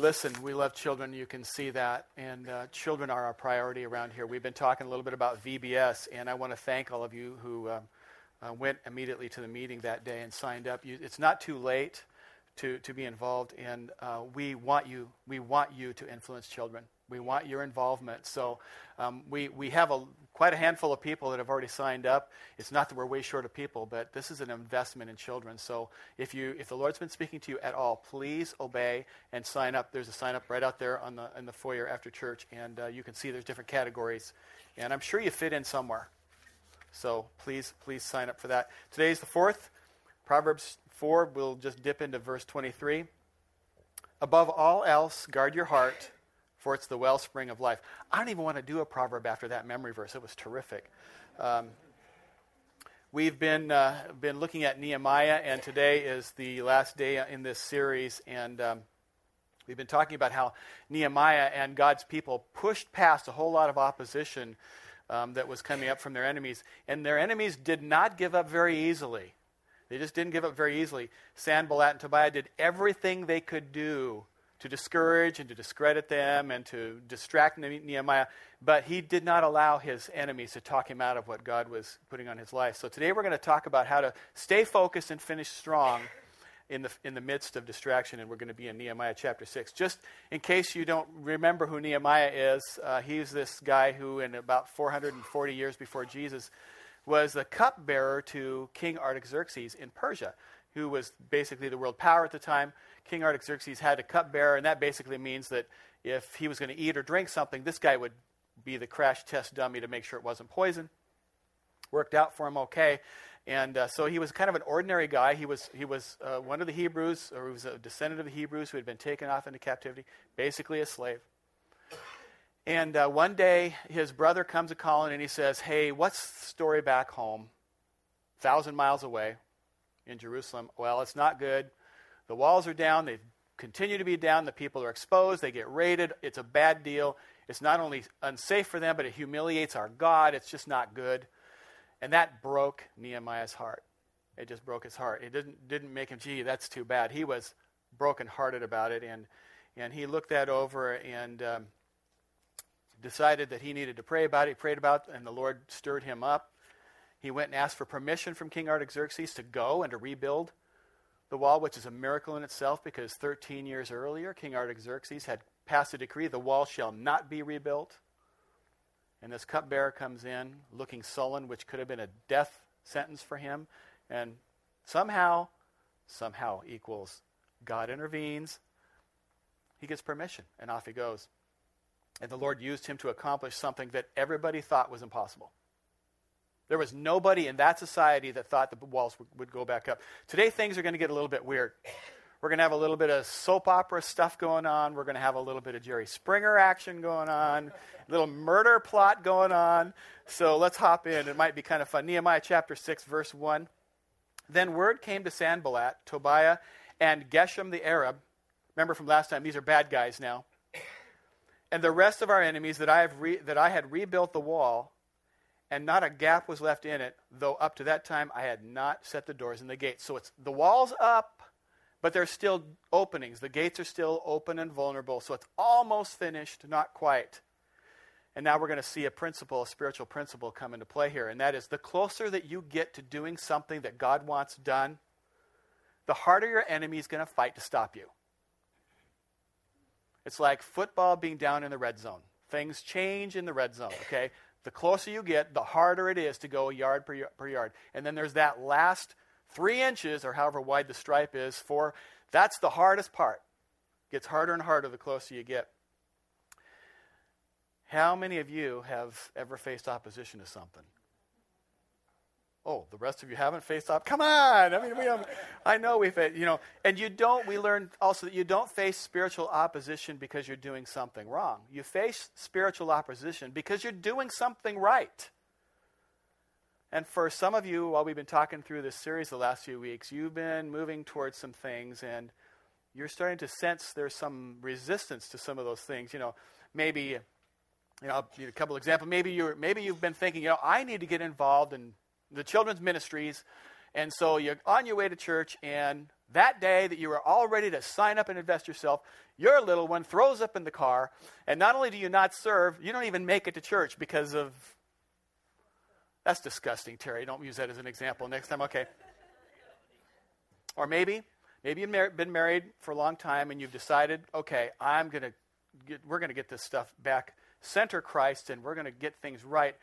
Listen, we love children. You can see that. And uh, children are our priority around here. We've been talking a little bit about VBS, and I want to thank all of you who uh, uh, went immediately to the meeting that day and signed up. You, it's not too late to, to be involved, and uh, we, want you, we want you to influence children. We want your involvement. So um, we, we have a, quite a handful of people that have already signed up. It's not that we're way short of people, but this is an investment in children. So if, you, if the Lord's been speaking to you at all, please obey and sign up. There's a sign up right out there on the, in the foyer after church, and uh, you can see there's different categories. And I'm sure you fit in somewhere. So please, please sign up for that. Today's the fourth. Proverbs 4, we'll just dip into verse 23. Above all else, guard your heart for it's the wellspring of life. I don't even want to do a proverb after that memory verse. It was terrific. Um, we've been, uh, been looking at Nehemiah, and today is the last day in this series. And um, we've been talking about how Nehemiah and God's people pushed past a whole lot of opposition um, that was coming up from their enemies. And their enemies did not give up very easily. They just didn't give up very easily. Sanballat and Tobiah did everything they could do to discourage and to discredit them and to distract Nehemiah, but he did not allow his enemies to talk him out of what God was putting on his life. So today we're going to talk about how to stay focused and finish strong in the, in the midst of distraction, and we're going to be in Nehemiah chapter 6. Just in case you don't remember who Nehemiah is, uh, he's this guy who, in about 440 years before Jesus, was the cupbearer to King Artaxerxes in Persia, who was basically the world power at the time. King Artaxerxes had a cupbearer, and that basically means that if he was going to eat or drink something, this guy would be the crash test dummy to make sure it wasn't poison. Worked out for him okay. And uh, so he was kind of an ordinary guy. He was, he was uh, one of the Hebrews, or he was a descendant of the Hebrews who had been taken off into captivity, basically a slave. And uh, one day, his brother comes a calling and he says, Hey, what's the story back home? Thousand miles away in Jerusalem. Well, it's not good. The walls are down. They continue to be down. The people are exposed. They get raided. It's a bad deal. It's not only unsafe for them, but it humiliates our God. It's just not good. And that broke Nehemiah's heart. It just broke his heart. It didn't, didn't make him, gee, that's too bad. He was brokenhearted about it. And, and he looked that over and um, decided that he needed to pray about it. He prayed about it, and the Lord stirred him up. He went and asked for permission from King Artaxerxes to go and to rebuild the wall, which is a miracle in itself because 13 years earlier, King Artaxerxes had passed a decree the wall shall not be rebuilt. And this cupbearer comes in looking sullen, which could have been a death sentence for him. And somehow, somehow equals God intervenes. He gets permission, and off he goes. And the Lord used him to accomplish something that everybody thought was impossible. There was nobody in that society that thought the walls would, would go back up. Today, things are going to get a little bit weird. We're going to have a little bit of soap opera stuff going on. We're going to have a little bit of Jerry Springer action going on, a little murder plot going on. So let's hop in. It might be kind of fun. Nehemiah chapter 6, verse 1. Then word came to Sanballat, Tobiah, and Geshem the Arab. Remember from last time, these are bad guys now. And the rest of our enemies that I, have re- that I had rebuilt the wall and not a gap was left in it, though up to that time I had not set the doors and the gates. So it's the walls up, but there's still openings. The gates are still open and vulnerable. So it's almost finished, not quite. And now we're going to see a principle, a spiritual principle come into play here, and that is the closer that you get to doing something that God wants done, the harder your enemy is going to fight to stop you. It's like football being down in the red zone. Things change in the red zone, okay? The closer you get, the harder it is to go a yard per, per yard. And then there's that last three inches, or however wide the stripe is, for that's the hardest part. Gets harder and harder the closer you get. How many of you have ever faced opposition to something? Oh, the rest of you haven't faced up. Come on! I mean, we don't, I know we've, you know, and you don't. We learned also that you don't face spiritual opposition because you're doing something wrong. You face spiritual opposition because you're doing something right. And for some of you, while we've been talking through this series the last few weeks, you've been moving towards some things, and you're starting to sense there's some resistance to some of those things. You know, maybe, you know, a couple examples. Maybe you're, maybe you've been thinking, you know, I need to get involved in the children's ministries. And so you're on your way to church, and that day that you were all ready to sign up and invest yourself, your little one throws up in the car, and not only do you not serve, you don't even make it to church because of. That's disgusting, Terry. Don't use that as an example next time. Okay. Or maybe, maybe you've been married for a long time and you've decided, okay, I'm to get, we're to get this stuff back, center Christ, and we're to get things right.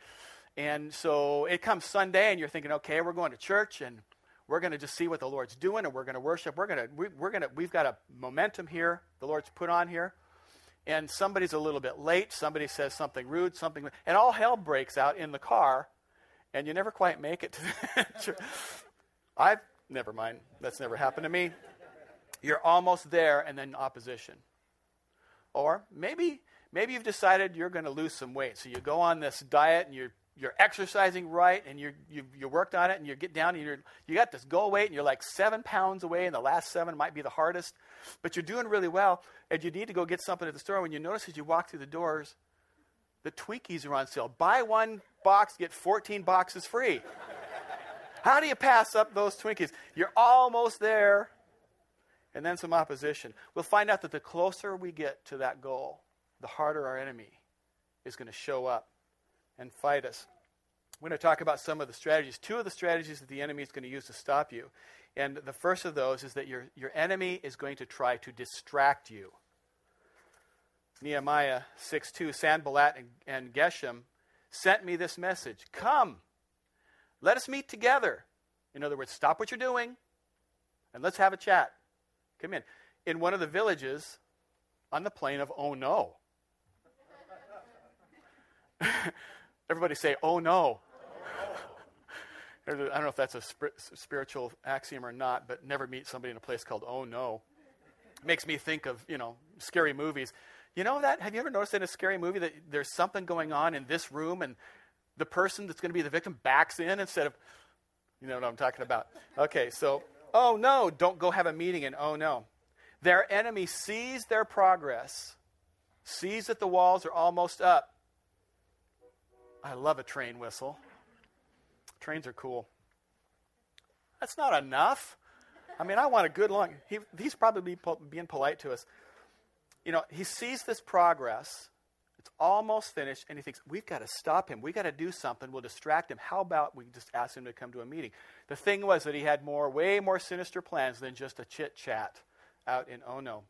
And so it comes Sunday, and you're thinking, okay, we're going to church, and we're going to just see what the Lord's doing, and we're going to worship. We're going to, we, we're going to, we've got a momentum here. The Lord's put on here, and somebody's a little bit late. Somebody says something rude, something, and all hell breaks out in the car, and you never quite make it to the church. I've never mind. That's never happened to me. You're almost there, and then opposition. Or maybe maybe you've decided you're going to lose some weight, so you go on this diet and you're you're exercising right and you you you worked on it and you get down and you're you got this goal weight and you're like seven pounds away and the last seven might be the hardest but you're doing really well and you need to go get something at the store. When you notice as you walk through the doors the twinkies are on sale. Buy one box get 14 boxes free. How do you pass up those twinkies? You're almost there and then some opposition. We'll find out that the closer we get to that goal the harder our enemy is going to show up and fight us. We're going to talk about some of the strategies. Two of the strategies that the enemy is going to use to stop you. And the first of those is that your, your enemy is going to try to distract you. Nehemiah 6 2, Sanballat and, and Geshem sent me this message Come, let us meet together. In other words, stop what you're doing and let's have a chat. Come in. In one of the villages on the plain of Oh No. Everybody say, oh no. I don't know if that's a spiritual axiom or not, but never meet somebody in a place called oh no. Makes me think of, you know, scary movies. You know that? Have you ever noticed in a scary movie that there's something going on in this room and the person that's going to be the victim backs in instead of, you know what I'm talking about? Okay, so, oh no, don't go have a meeting and oh no. Their enemy sees their progress, sees that the walls are almost up, I love a train whistle. Trains are cool. That's not enough. I mean, I want a good long. He, he's probably being polite to us. You know, he sees this progress. It's almost finished, and he thinks, we've got to stop him. We've got to do something. We'll distract him. How about we just ask him to come to a meeting? The thing was that he had more, way more sinister plans than just a chit chat out in Ono.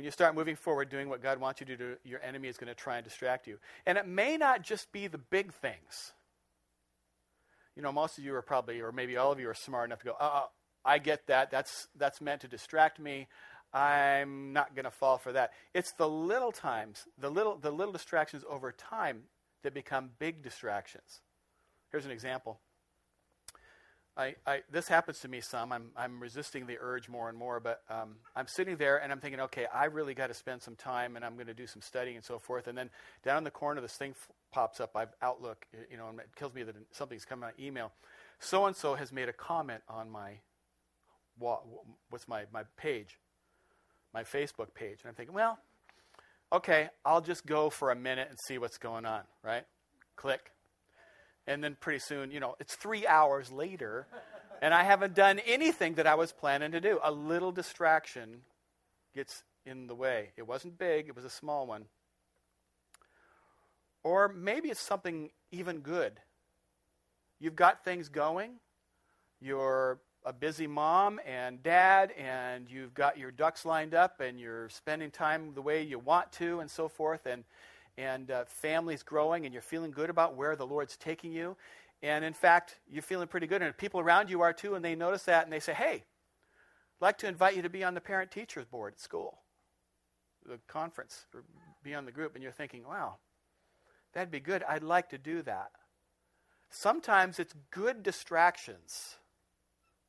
When you start moving forward doing what God wants you to do, your enemy is going to try and distract you. And it may not just be the big things. You know, most of you are probably, or maybe all of you are smart enough to go, uh, I get that. That's, that's meant to distract me. I'm not going to fall for that. It's the little times, the little, the little distractions over time that become big distractions. Here's an example. I, I, this happens to me some. I'm, I'm resisting the urge more and more, but um, I'm sitting there and I'm thinking, okay, I really got to spend some time and I'm going to do some studying and so forth. And then down in the corner, this thing f- pops up. I've Outlook, you know, and it tells me that something's come on email. So and so has made a comment on my what's my my page, my Facebook page, and I'm thinking, well, okay, I'll just go for a minute and see what's going on. Right? Click. And then pretty soon, you know, it's three hours later, and I haven't done anything that I was planning to do. A little distraction gets in the way. It wasn't big, it was a small one. Or maybe it's something even good. You've got things going, you're a busy mom and dad, and you've got your ducks lined up, and you're spending time the way you want to, and so forth. And and uh, families growing and you're feeling good about where the Lord's taking you. And in fact, you're feeling pretty good. And people around you are too, and they notice that and they say, hey, I'd like to invite you to be on the parent teachers board at school, the conference, or be on the group. And you're thinking, wow, that'd be good. I'd like to do that. Sometimes it's good distractions.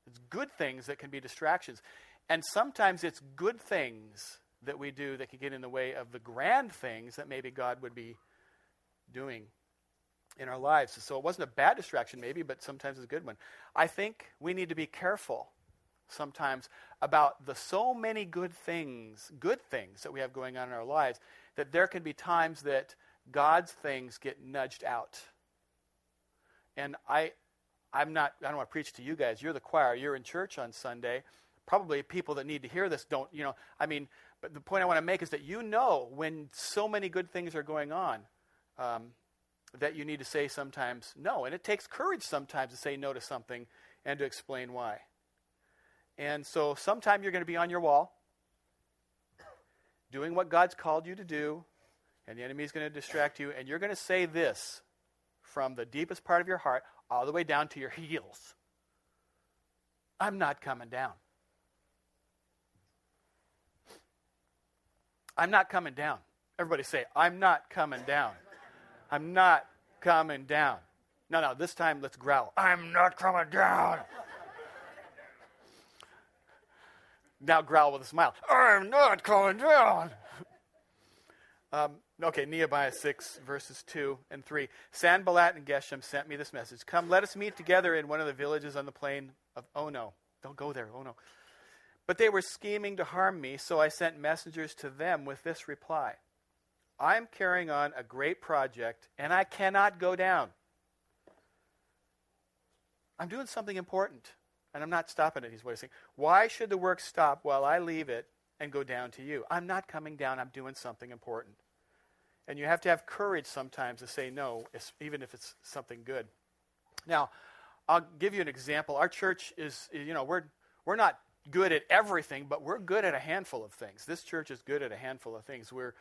It's good things that can be distractions. And sometimes it's good things that we do that could get in the way of the grand things that maybe God would be doing in our lives. So it wasn't a bad distraction, maybe, but sometimes it's a good one. I think we need to be careful sometimes about the so many good things, good things that we have going on in our lives, that there can be times that God's things get nudged out. And I, I'm not, I don't want to preach to you guys. You're the choir. You're in church on Sunday. Probably people that need to hear this don't, you know, I mean, but the point I want to make is that you know when so many good things are going on um, that you need to say sometimes no. And it takes courage sometimes to say no to something and to explain why. And so sometime you're going to be on your wall doing what God's called you to do, and the enemy is going to distract you, and you're going to say this from the deepest part of your heart all the way down to your heels I'm not coming down. I'm not coming down. Everybody say, I'm not coming down. I'm not coming down. No, no, this time let's growl. I'm not coming down. now growl with a smile. I'm not coming down. Um, okay, Nehemiah 6, verses 2 and 3. Sanballat and Geshem sent me this message Come, let us meet together in one of the villages on the plain of Ono. Don't go there, Ono. But they were scheming to harm me, so I sent messengers to them with this reply I'm carrying on a great project, and I cannot go down. I'm doing something important, and I'm not stopping it, he's what he's saying. Why should the work stop while I leave it and go down to you? I'm not coming down, I'm doing something important. And you have to have courage sometimes to say no, even if it's something good. Now, I'll give you an example. Our church is, you know, we're, we're not good at everything, but we're good at a handful of things. This church is good at a handful of things. We're,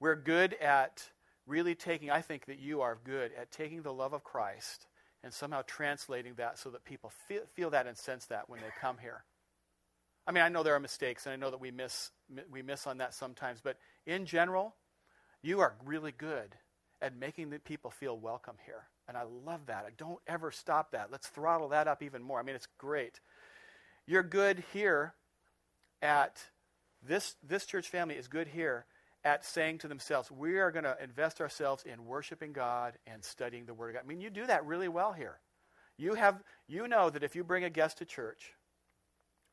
we're good at really taking, I think that you are good at taking the love of Christ and somehow translating that so that people feel, feel that and sense that when they come here. I mean, I know there are mistakes, and I know that we miss, we miss on that sometimes, but in general, you are really good at making the people feel welcome here. And I love that. I don't ever stop that. Let's throttle that up even more. I mean, it's great. You're good here at this this church family is good here at saying to themselves, we are going to invest ourselves in worshiping God and studying the Word of God. I mean, you do that really well here. You have you know that if you bring a guest to church,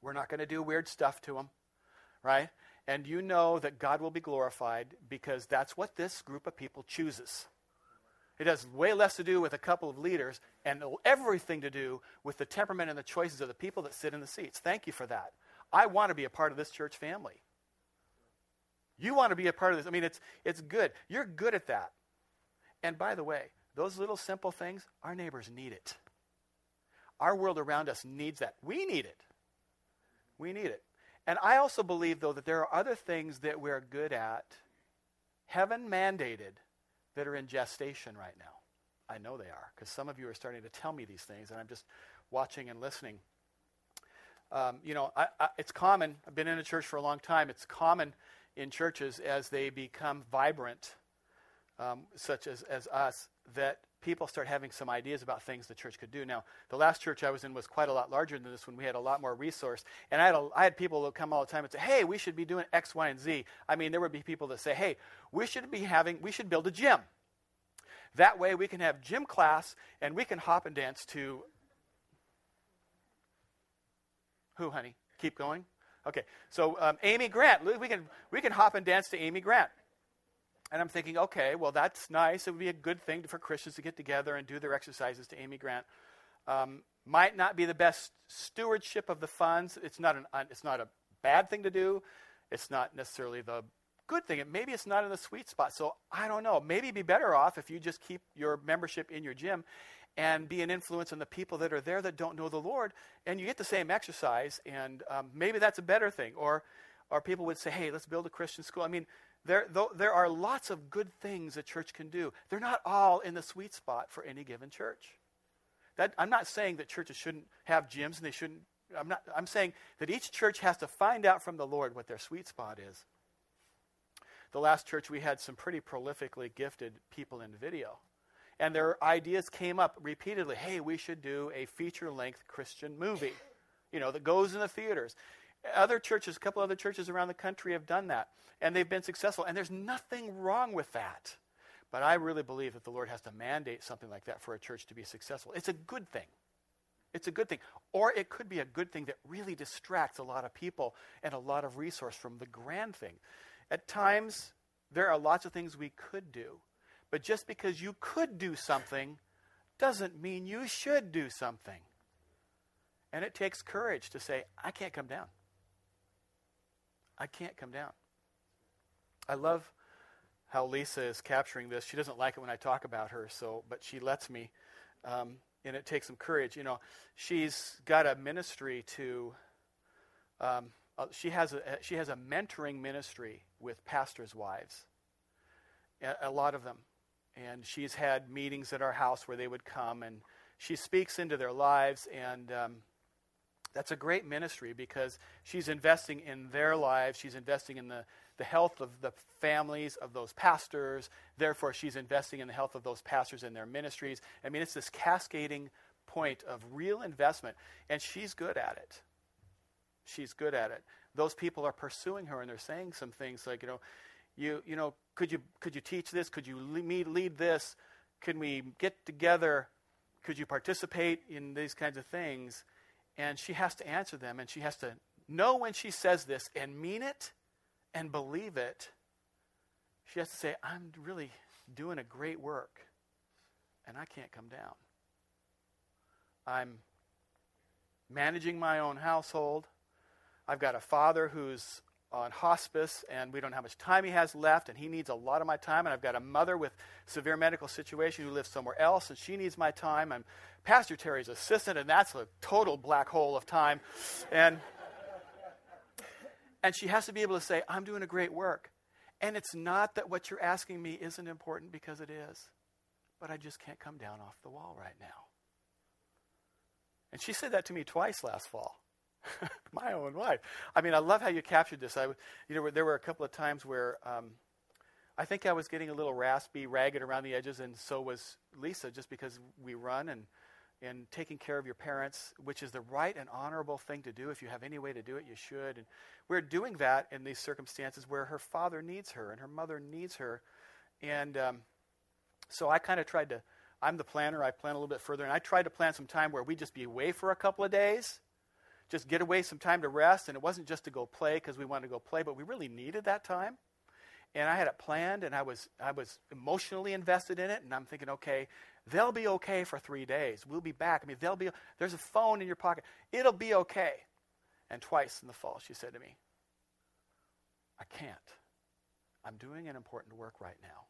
we're not going to do weird stuff to them, right? And you know that God will be glorified because that's what this group of people chooses. It has way less to do with a couple of leaders and everything to do with the temperament and the choices of the people that sit in the seats. Thank you for that. I want to be a part of this church family. You want to be a part of this. I mean, it's, it's good. You're good at that. And by the way, those little simple things, our neighbors need it. Our world around us needs that. We need it. We need it. And I also believe, though, that there are other things that we're good at, heaven mandated, that are in gestation right now. I know they are, because some of you are starting to tell me these things, and I'm just watching and listening. Um, you know, I, I, it's common, I've been in a church for a long time, it's common in churches as they become vibrant, um, such as, as us, that people start having some ideas about things the church could do. Now, the last church I was in was quite a lot larger than this one. We had a lot more resource. And I had, a, I had people that come all the time and say, hey, we should be doing X, Y, and Z. I mean, there would be people that say, hey, we should be having, we should build a gym. That way we can have gym class and we can hop and dance to. Who, honey? Keep going? Okay, so um, Amy Grant. We can, we can hop and dance to Amy Grant. And I'm thinking, okay, well, that's nice. It would be a good thing for Christians to get together and do their exercises to Amy Grant. Um, might not be the best stewardship of the funds. It's not, an, it's not a bad thing to do. It's not necessarily the good thing. Maybe it's not in the sweet spot. So I don't know. Maybe be better off if you just keep your membership in your gym and be an influence on the people that are there that don't know the Lord, and you get the same exercise. And um, maybe that's a better thing. Or, or people would say, "Hey, let's build a Christian school." I mean, there, though, there are lots of good things a church can do. They're not all in the sweet spot for any given church. That, I'm not saying that churches shouldn't have gyms and they shouldn't. I'm, not, I'm saying that each church has to find out from the Lord what their sweet spot is. The last church, we had some pretty prolifically gifted people in video. And their ideas came up repeatedly hey, we should do a feature length Christian movie, you know, that goes in the theaters. Other churches, a couple other churches around the country have done that, and they've been successful. And there's nothing wrong with that. But I really believe that the Lord has to mandate something like that for a church to be successful. It's a good thing. It's a good thing. Or it could be a good thing that really distracts a lot of people and a lot of resource from the grand thing. At times, there are lots of things we could do. But just because you could do something doesn't mean you should do something. And it takes courage to say, I can't come down. I can't come down. I love how Lisa is capturing this. She doesn't like it when I talk about her, so but she lets me, um, and it takes some courage. You know, she's got a ministry to. Um, uh, she has a she has a mentoring ministry with pastors' wives. A, a lot of them, and she's had meetings at our house where they would come, and she speaks into their lives, and um, that's a great ministry because she's investing in their lives. She's investing in the, the health of the families of those pastors. Therefore, she's investing in the health of those pastors and their ministries. I mean, it's this cascading point of real investment, and she's good at it. She's good at it. Those people are pursuing her, and they're saying some things like, you know, you, you know, could you, could you teach this? Could you lead, lead this? Can we get together? Could you participate in these kinds of things? And she has to answer them, and she has to know when she says this and mean it and believe it. She has to say, I'm really doing a great work, and I can't come down. I'm managing my own household. I've got a father who's on hospice, and we don't know how much time he has left, and he needs a lot of my time. And I've got a mother with severe medical situation who lives somewhere else, and she needs my time. I'm Pastor Terry's assistant, and that's a total black hole of time. And and she has to be able to say, I'm doing a great work. And it's not that what you're asking me isn't important because it is, but I just can't come down off the wall right now. And she said that to me twice last fall. my own wife. I mean, I love how you captured this. I, you know, there were a couple of times where um, I think I was getting a little raspy, ragged around the edges, and so was Lisa, just because we run and and taking care of your parents, which is the right and honorable thing to do. If you have any way to do it, you should. And we're doing that in these circumstances where her father needs her and her mother needs her, and um, so I kind of tried to. I'm the planner. I plan a little bit further, and I tried to plan some time where we just be away for a couple of days just get away some time to rest. And it wasn't just to go play because we wanted to go play, but we really needed that time. And I had it planned, and I was I was emotionally invested in it. And I'm thinking, okay, they'll be okay for three days. We'll be back. I mean, they'll be. There's a phone in your pocket. It'll be okay. And twice in the fall, she said to me, I can't. I'm doing an important work right now.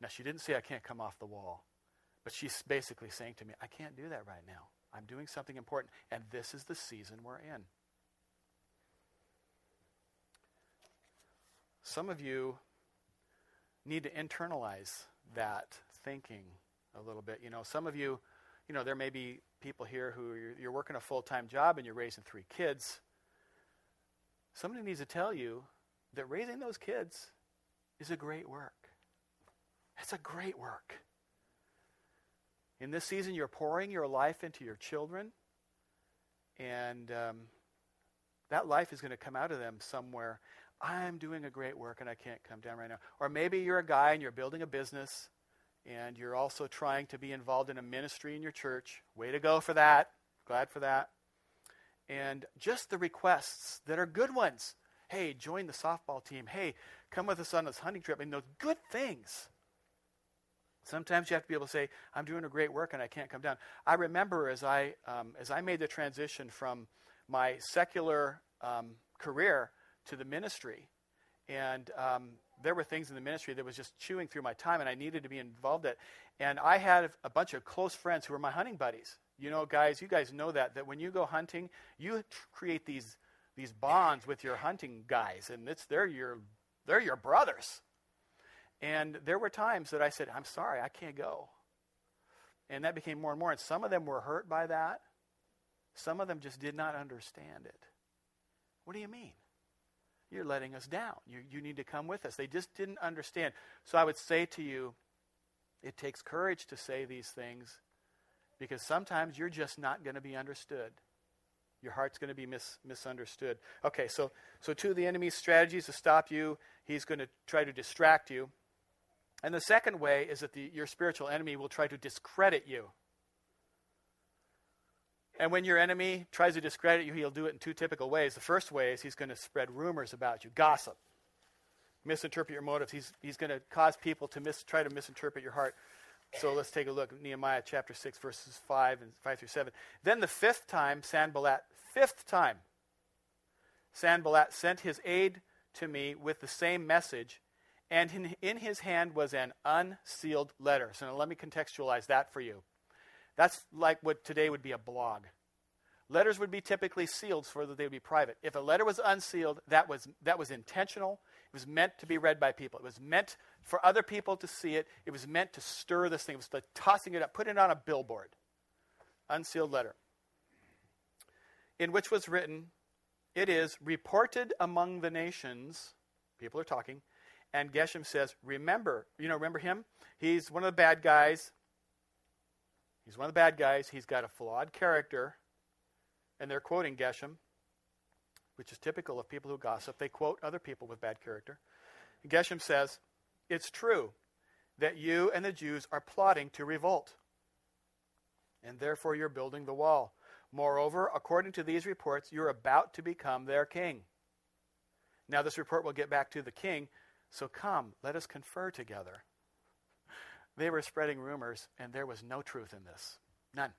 Now, she didn't say I can't come off the wall, but she's basically saying to me, I can't do that right now. I'm doing something important, and this is the season we're in. Some of you need to internalize that thinking a little bit. You know, some of you, you know, there may be people here who you're, you're working a full time job and you're raising three kids. Somebody needs to tell you that raising those kids is a great work. It's a great work. In this season, you're pouring your life into your children, and um, that life is going to come out of them somewhere. I'm doing a great work and I can't come down right now. Or maybe you're a guy and you're building a business and you're also trying to be involved in a ministry in your church. Way to go for that. Glad for that. And just the requests that are good ones. Hey, join the softball team. Hey, come with us on this hunting trip. And those good things. Sometimes you have to be able to say, I'm doing a great work and I can't come down. I remember as I, um, as I made the transition from my secular um, career to the ministry, and um, there were things in the ministry that was just chewing through my time, and I needed to be involved in. And I had a bunch of close friends who were my hunting buddies. You know, guys, you guys know that that when you go hunting, you create these these bonds with your hunting guys, and it's they're your they're your brothers. And there were times that I said, I'm sorry, I can't go. And that became more and more. And some of them were hurt by that. Some of them just did not understand it. What do you mean? You're letting us down. You, you need to come with us. They just didn't understand. So I would say to you, it takes courage to say these things because sometimes you're just not going to be understood. Your heart's going to be mis- misunderstood. Okay, so, so two of the enemy's strategies to stop you, he's going to try to distract you. And the second way is that the, your spiritual enemy will try to discredit you. And when your enemy tries to discredit you, he'll do it in two typical ways. The first way is he's going to spread rumors about you, gossip, misinterpret your motives. He's, he's going to cause people to mis, try to misinterpret your heart. So let's take a look at Nehemiah chapter 6, verses 5 and 5 through 7. Then the fifth time, Sanballat, fifth time, Sanballat sent his aide to me with the same message, and in, in his hand was an unsealed letter. So let me contextualize that for you. That's like what today would be a blog. Letters would be typically sealed so that they would be private. If a letter was unsealed, that was, that was intentional. It was meant to be read by people. It was meant for other people to see it. It was meant to stir this thing. It was like tossing it up, putting it on a billboard. Unsealed letter. In which was written, It is reported among the nations, people are talking, and Geshem says, Remember, you know, remember him? He's one of the bad guys. He's one of the bad guys. He's got a flawed character. And they're quoting Geshem, which is typical of people who gossip. They quote other people with bad character. And Geshem says, It's true that you and the Jews are plotting to revolt, and therefore you're building the wall. Moreover, according to these reports, you're about to become their king. Now, this report will get back to the king, so come, let us confer together. They were spreading rumors, and there was no truth in this. None.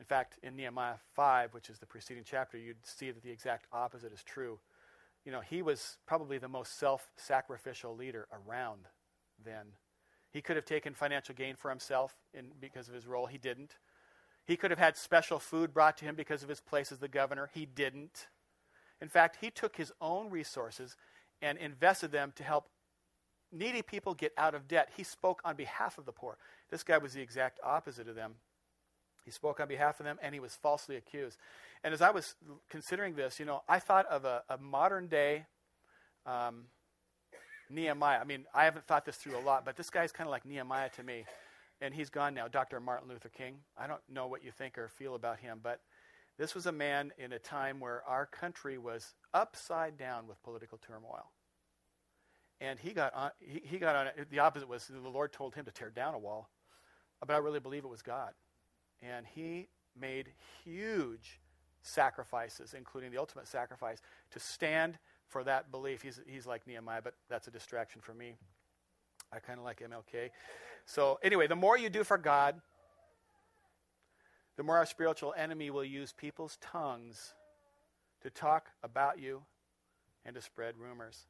In fact, in Nehemiah 5, which is the preceding chapter, you'd see that the exact opposite is true. You know, he was probably the most self sacrificial leader around then. He could have taken financial gain for himself in, because of his role. He didn't. He could have had special food brought to him because of his place as the governor. He didn't. In fact, he took his own resources and invested them to help needy people get out of debt. He spoke on behalf of the poor. This guy was the exact opposite of them. He spoke on behalf of them and he was falsely accused. And as I was considering this, you know, I thought of a, a modern day um, Nehemiah. I mean, I haven't thought this through a lot, but this guy's kind of like Nehemiah to me. And he's gone now, Dr. Martin Luther King. I don't know what you think or feel about him, but this was a man in a time where our country was upside down with political turmoil. And he got on, he, he got on it. The opposite was the Lord told him to tear down a wall. But I really believe it was God. And he made huge sacrifices, including the ultimate sacrifice, to stand for that belief. He's, he's like Nehemiah, but that's a distraction for me. I kind of like MLK. So, anyway, the more you do for God, the more our spiritual enemy will use people's tongues to talk about you and to spread rumors.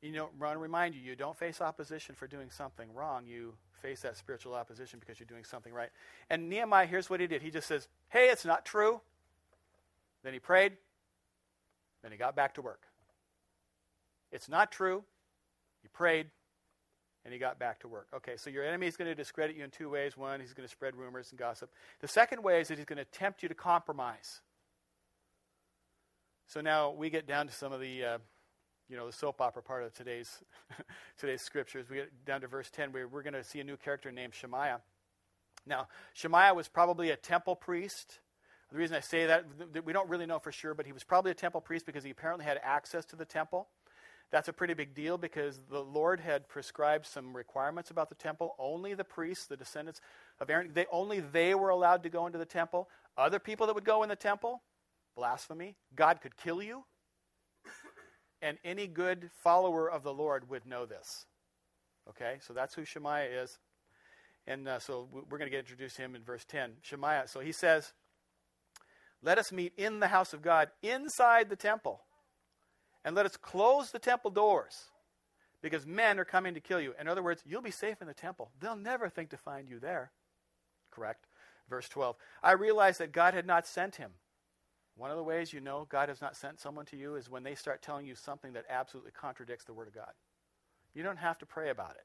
You know, I want to remind you, you don't face opposition for doing something wrong. You face that spiritual opposition because you're doing something right. And Nehemiah, here's what he did. He just says, Hey, it's not true. Then he prayed. Then he got back to work. It's not true. He prayed. And he got back to work. Okay, so your enemy is going to discredit you in two ways. One, he's going to spread rumors and gossip. The second way is that he's going to tempt you to compromise. So now we get down to some of the, uh, you know, the soap opera part of today's today's scriptures. We get down to verse ten, where we're going to see a new character named Shemaiah. Now, Shemaiah was probably a temple priest. The reason I say that, we don't really know for sure, but he was probably a temple priest because he apparently had access to the temple. That's a pretty big deal because the Lord had prescribed some requirements about the temple. Only the priests, the descendants of Aaron, they, only they were allowed to go into the temple. Other people that would go in the temple, blasphemy. God could kill you. And any good follower of the Lord would know this. Okay, so that's who Shemaiah is. And uh, so we're going to get introduced to him in verse 10. Shemaiah, so he says, Let us meet in the house of God, inside the temple and let us close the temple doors because men are coming to kill you. In other words, you'll be safe in the temple. They'll never think to find you there. Correct? Verse 12. I realized that God had not sent him. One of the ways you know God has not sent someone to you is when they start telling you something that absolutely contradicts the Word of God. You don't have to pray about it.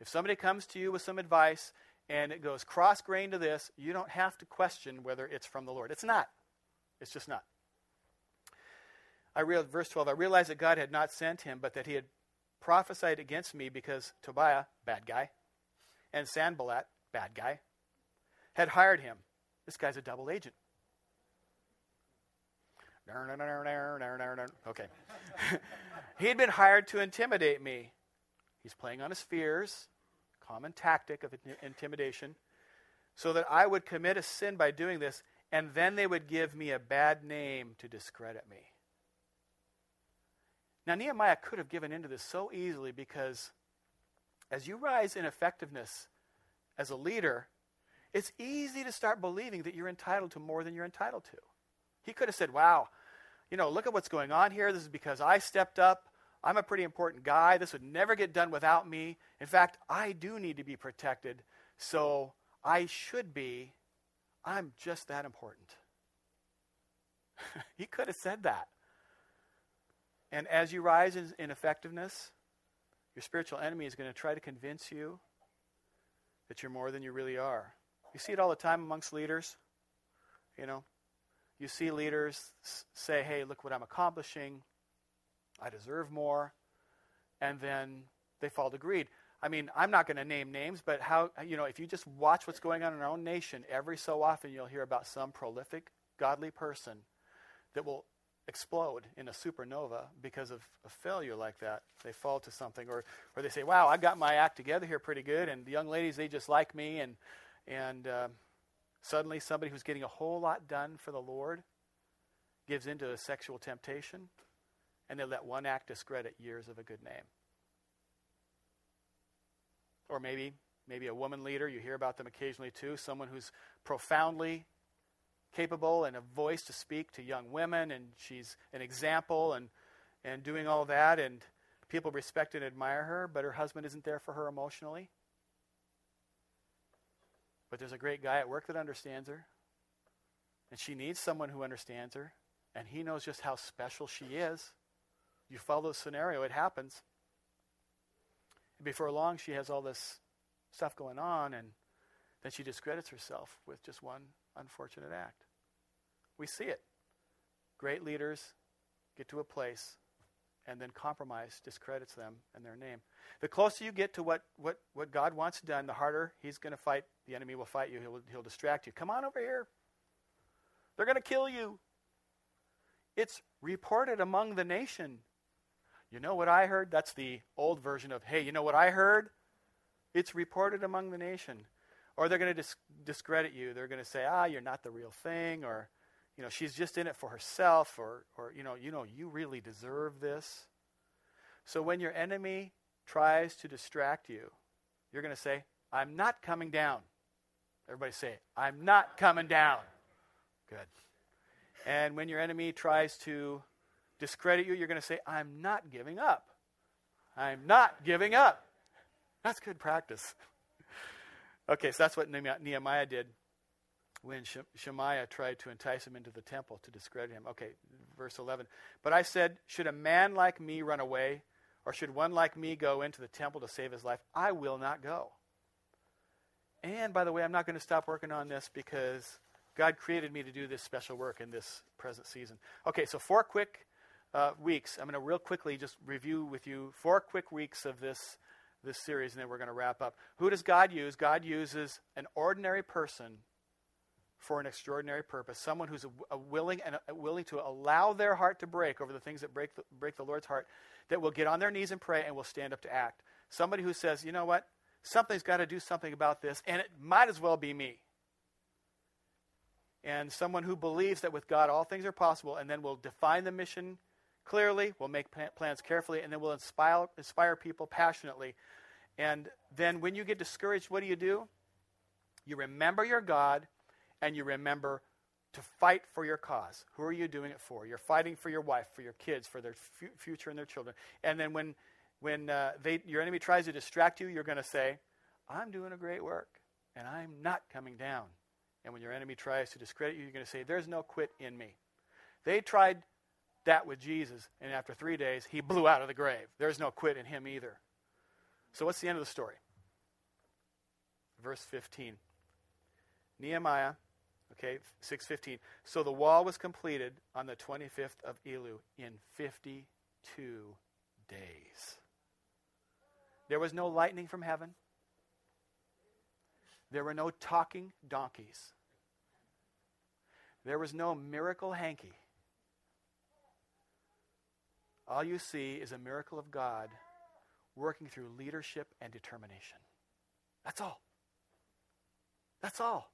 If somebody comes to you with some advice and it goes cross grain to this, you don't have to question whether it's from the Lord. It's not. It's just not. I realized, verse 12, I realized that God had not sent him, but that he had prophesied against me because Tobiah, bad guy, and Sanballat, bad guy, had hired him. This guy's a double agent. Okay. he had been hired to intimidate me. He's playing on his fears, common tactic of intimidation, so that I would commit a sin by doing this, and then they would give me a bad name to discredit me. Now, Nehemiah could have given into this so easily because as you rise in effectiveness as a leader, it's easy to start believing that you're entitled to more than you're entitled to. He could have said, Wow, you know, look at what's going on here. This is because I stepped up. I'm a pretty important guy. This would never get done without me. In fact, I do need to be protected. So I should be. I'm just that important. he could have said that. And as you rise in, in effectiveness, your spiritual enemy is going to try to convince you that you're more than you really are. You see it all the time amongst leaders. You know, you see leaders say, hey, look what I'm accomplishing. I deserve more. And then they fall to greed. I mean, I'm not going to name names, but how, you know, if you just watch what's going on in our own nation, every so often you'll hear about some prolific, godly person that will explode in a supernova because of a failure like that. They fall to something, or, or they say, wow, I've got my act together here pretty good, and the young ladies, they just like me, and, and uh, Suddenly, somebody who's getting a whole lot done for the Lord gives into a sexual temptation, and they let one act discredit years of a good name. Or maybe, maybe a woman leader, you hear about them occasionally too, someone who's profoundly capable and a voice to speak to young women, and she's an example and, and doing all that, and people respect and admire her, but her husband isn't there for her emotionally. But there's a great guy at work that understands her. And she needs someone who understands her. And he knows just how special she is. You follow the scenario, it happens. And before long, she has all this stuff going on, and then she discredits herself with just one unfortunate act. We see it. Great leaders get to a place and then compromise discredits them and their name. The closer you get to what, what, what God wants done, the harder he's going to fight. The enemy will fight you. He'll, he'll distract you. Come on over here. They're going to kill you. It's reported among the nation. You know what I heard? That's the old version of, hey, you know what I heard? It's reported among the nation. Or they're going to dis- discredit you. They're going to say, ah, you're not the real thing, or you know, she's just in it for herself, or, or you know, you know, you really deserve this. So when your enemy tries to distract you, you're going to say, I'm not coming down. Everybody say, I'm not coming down. Good. And when your enemy tries to discredit you, you're going to say, I'm not giving up. I'm not giving up. That's good practice. Okay, so that's what Nehemiah did when Shemaiah tried to entice him into the temple to discredit him. Okay, verse 11. But I said, Should a man like me run away, or should one like me go into the temple to save his life? I will not go. And by the way, I'm not going to stop working on this because God created me to do this special work in this present season. Okay, so four quick uh, weeks. I'm going to real quickly just review with you four quick weeks of this this series, and then we're going to wrap up. Who does God use? God uses an ordinary person for an extraordinary purpose. Someone who's a, a willing and a, willing to allow their heart to break over the things that break the, break the Lord's heart, that will get on their knees and pray and will stand up to act. Somebody who says, you know what, something's got to do something about this, and it might as well be me. And someone who believes that with God all things are possible, and then will define the mission clearly, we'll make plans carefully, and then we'll inspire, inspire people passionately. And then when you get discouraged, what do you do? You remember your God and you remember to fight for your cause. Who are you doing it for? You're fighting for your wife, for your kids, for their future and their children. And then when, when uh, they, your enemy tries to distract you, you're going to say, I'm doing a great work, and I'm not coming down. And when your enemy tries to discredit you, you're going to say, There's no quit in me. They tried that with Jesus, and after three days, he blew out of the grave. There's no quit in him either. So, what's the end of the story? Verse 15 Nehemiah Okay, 615. So the wall was completed on the 25th of Elul in 52 days. There was no lightning from heaven. There were no talking donkeys. There was no miracle hanky. All you see is a miracle of God working through leadership and determination. That's all. That's all.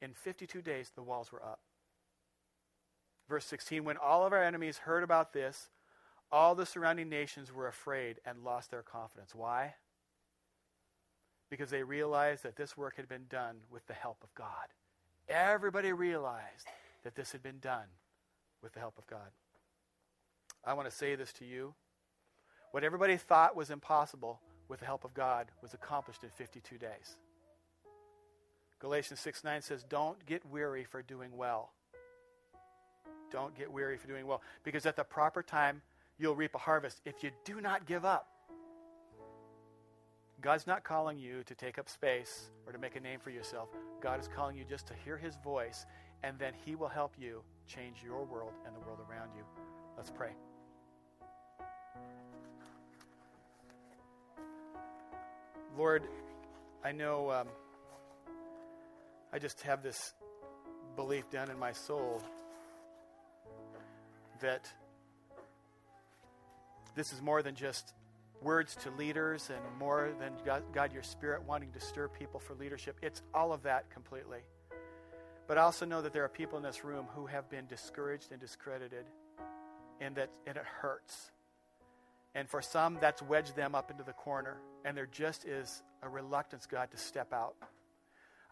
In 52 days, the walls were up. Verse 16 When all of our enemies heard about this, all the surrounding nations were afraid and lost their confidence. Why? because they realized that this work had been done with the help of God. Everybody realized that this had been done with the help of God. I want to say this to you. What everybody thought was impossible with the help of God was accomplished in 52 days. Galatians 6 9 says, Don't get weary for doing well. Don't get weary for doing well. Because at the proper time, you'll reap a harvest if you do not give up. God's not calling you to take up space or to make a name for yourself. God is calling you just to hear his voice, and then he will help you change your world and the world around you. Let's pray. Lord, I know um, I just have this belief down in my soul that this is more than just words to leaders and more than God, God, your spirit wanting to stir people for leadership. It's all of that completely. But I also know that there are people in this room who have been discouraged and discredited, and that and it hurts. And for some, that's wedged them up into the corner, and there just is a reluctance, God, to step out.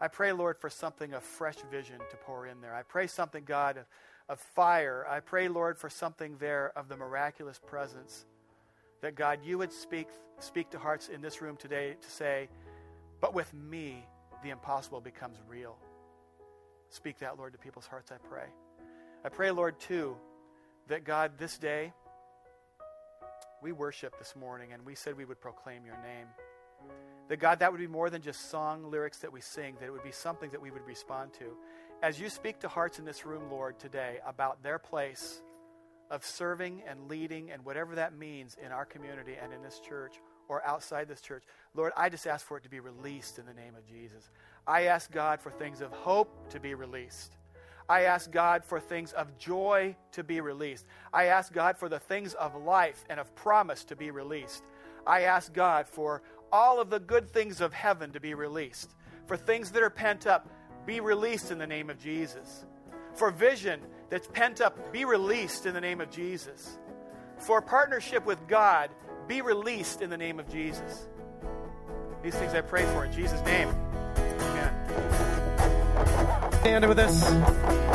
I pray, Lord, for something of fresh vision to pour in there. I pray something, God, of, of fire. I pray, Lord, for something there of the miraculous presence. That, God, you would speak, speak to hearts in this room today to say, but with me, the impossible becomes real. Speak that, Lord, to people's hearts, I pray. I pray, Lord, too, that, God, this day, we worship this morning and we said we would proclaim your name. That God, that would be more than just song lyrics that we sing, that it would be something that we would respond to. As you speak to hearts in this room, Lord, today about their place of serving and leading and whatever that means in our community and in this church or outside this church, Lord, I just ask for it to be released in the name of Jesus. I ask God for things of hope to be released. I ask God for things of joy to be released. I ask God for the things of life and of promise to be released. I ask God for all of the good things of heaven to be released. For things that are pent up, be released in the name of Jesus. For vision that's pent up, be released in the name of Jesus. For partnership with God, be released in the name of Jesus. These things I pray for in Jesus' name. Amen. Stand with us.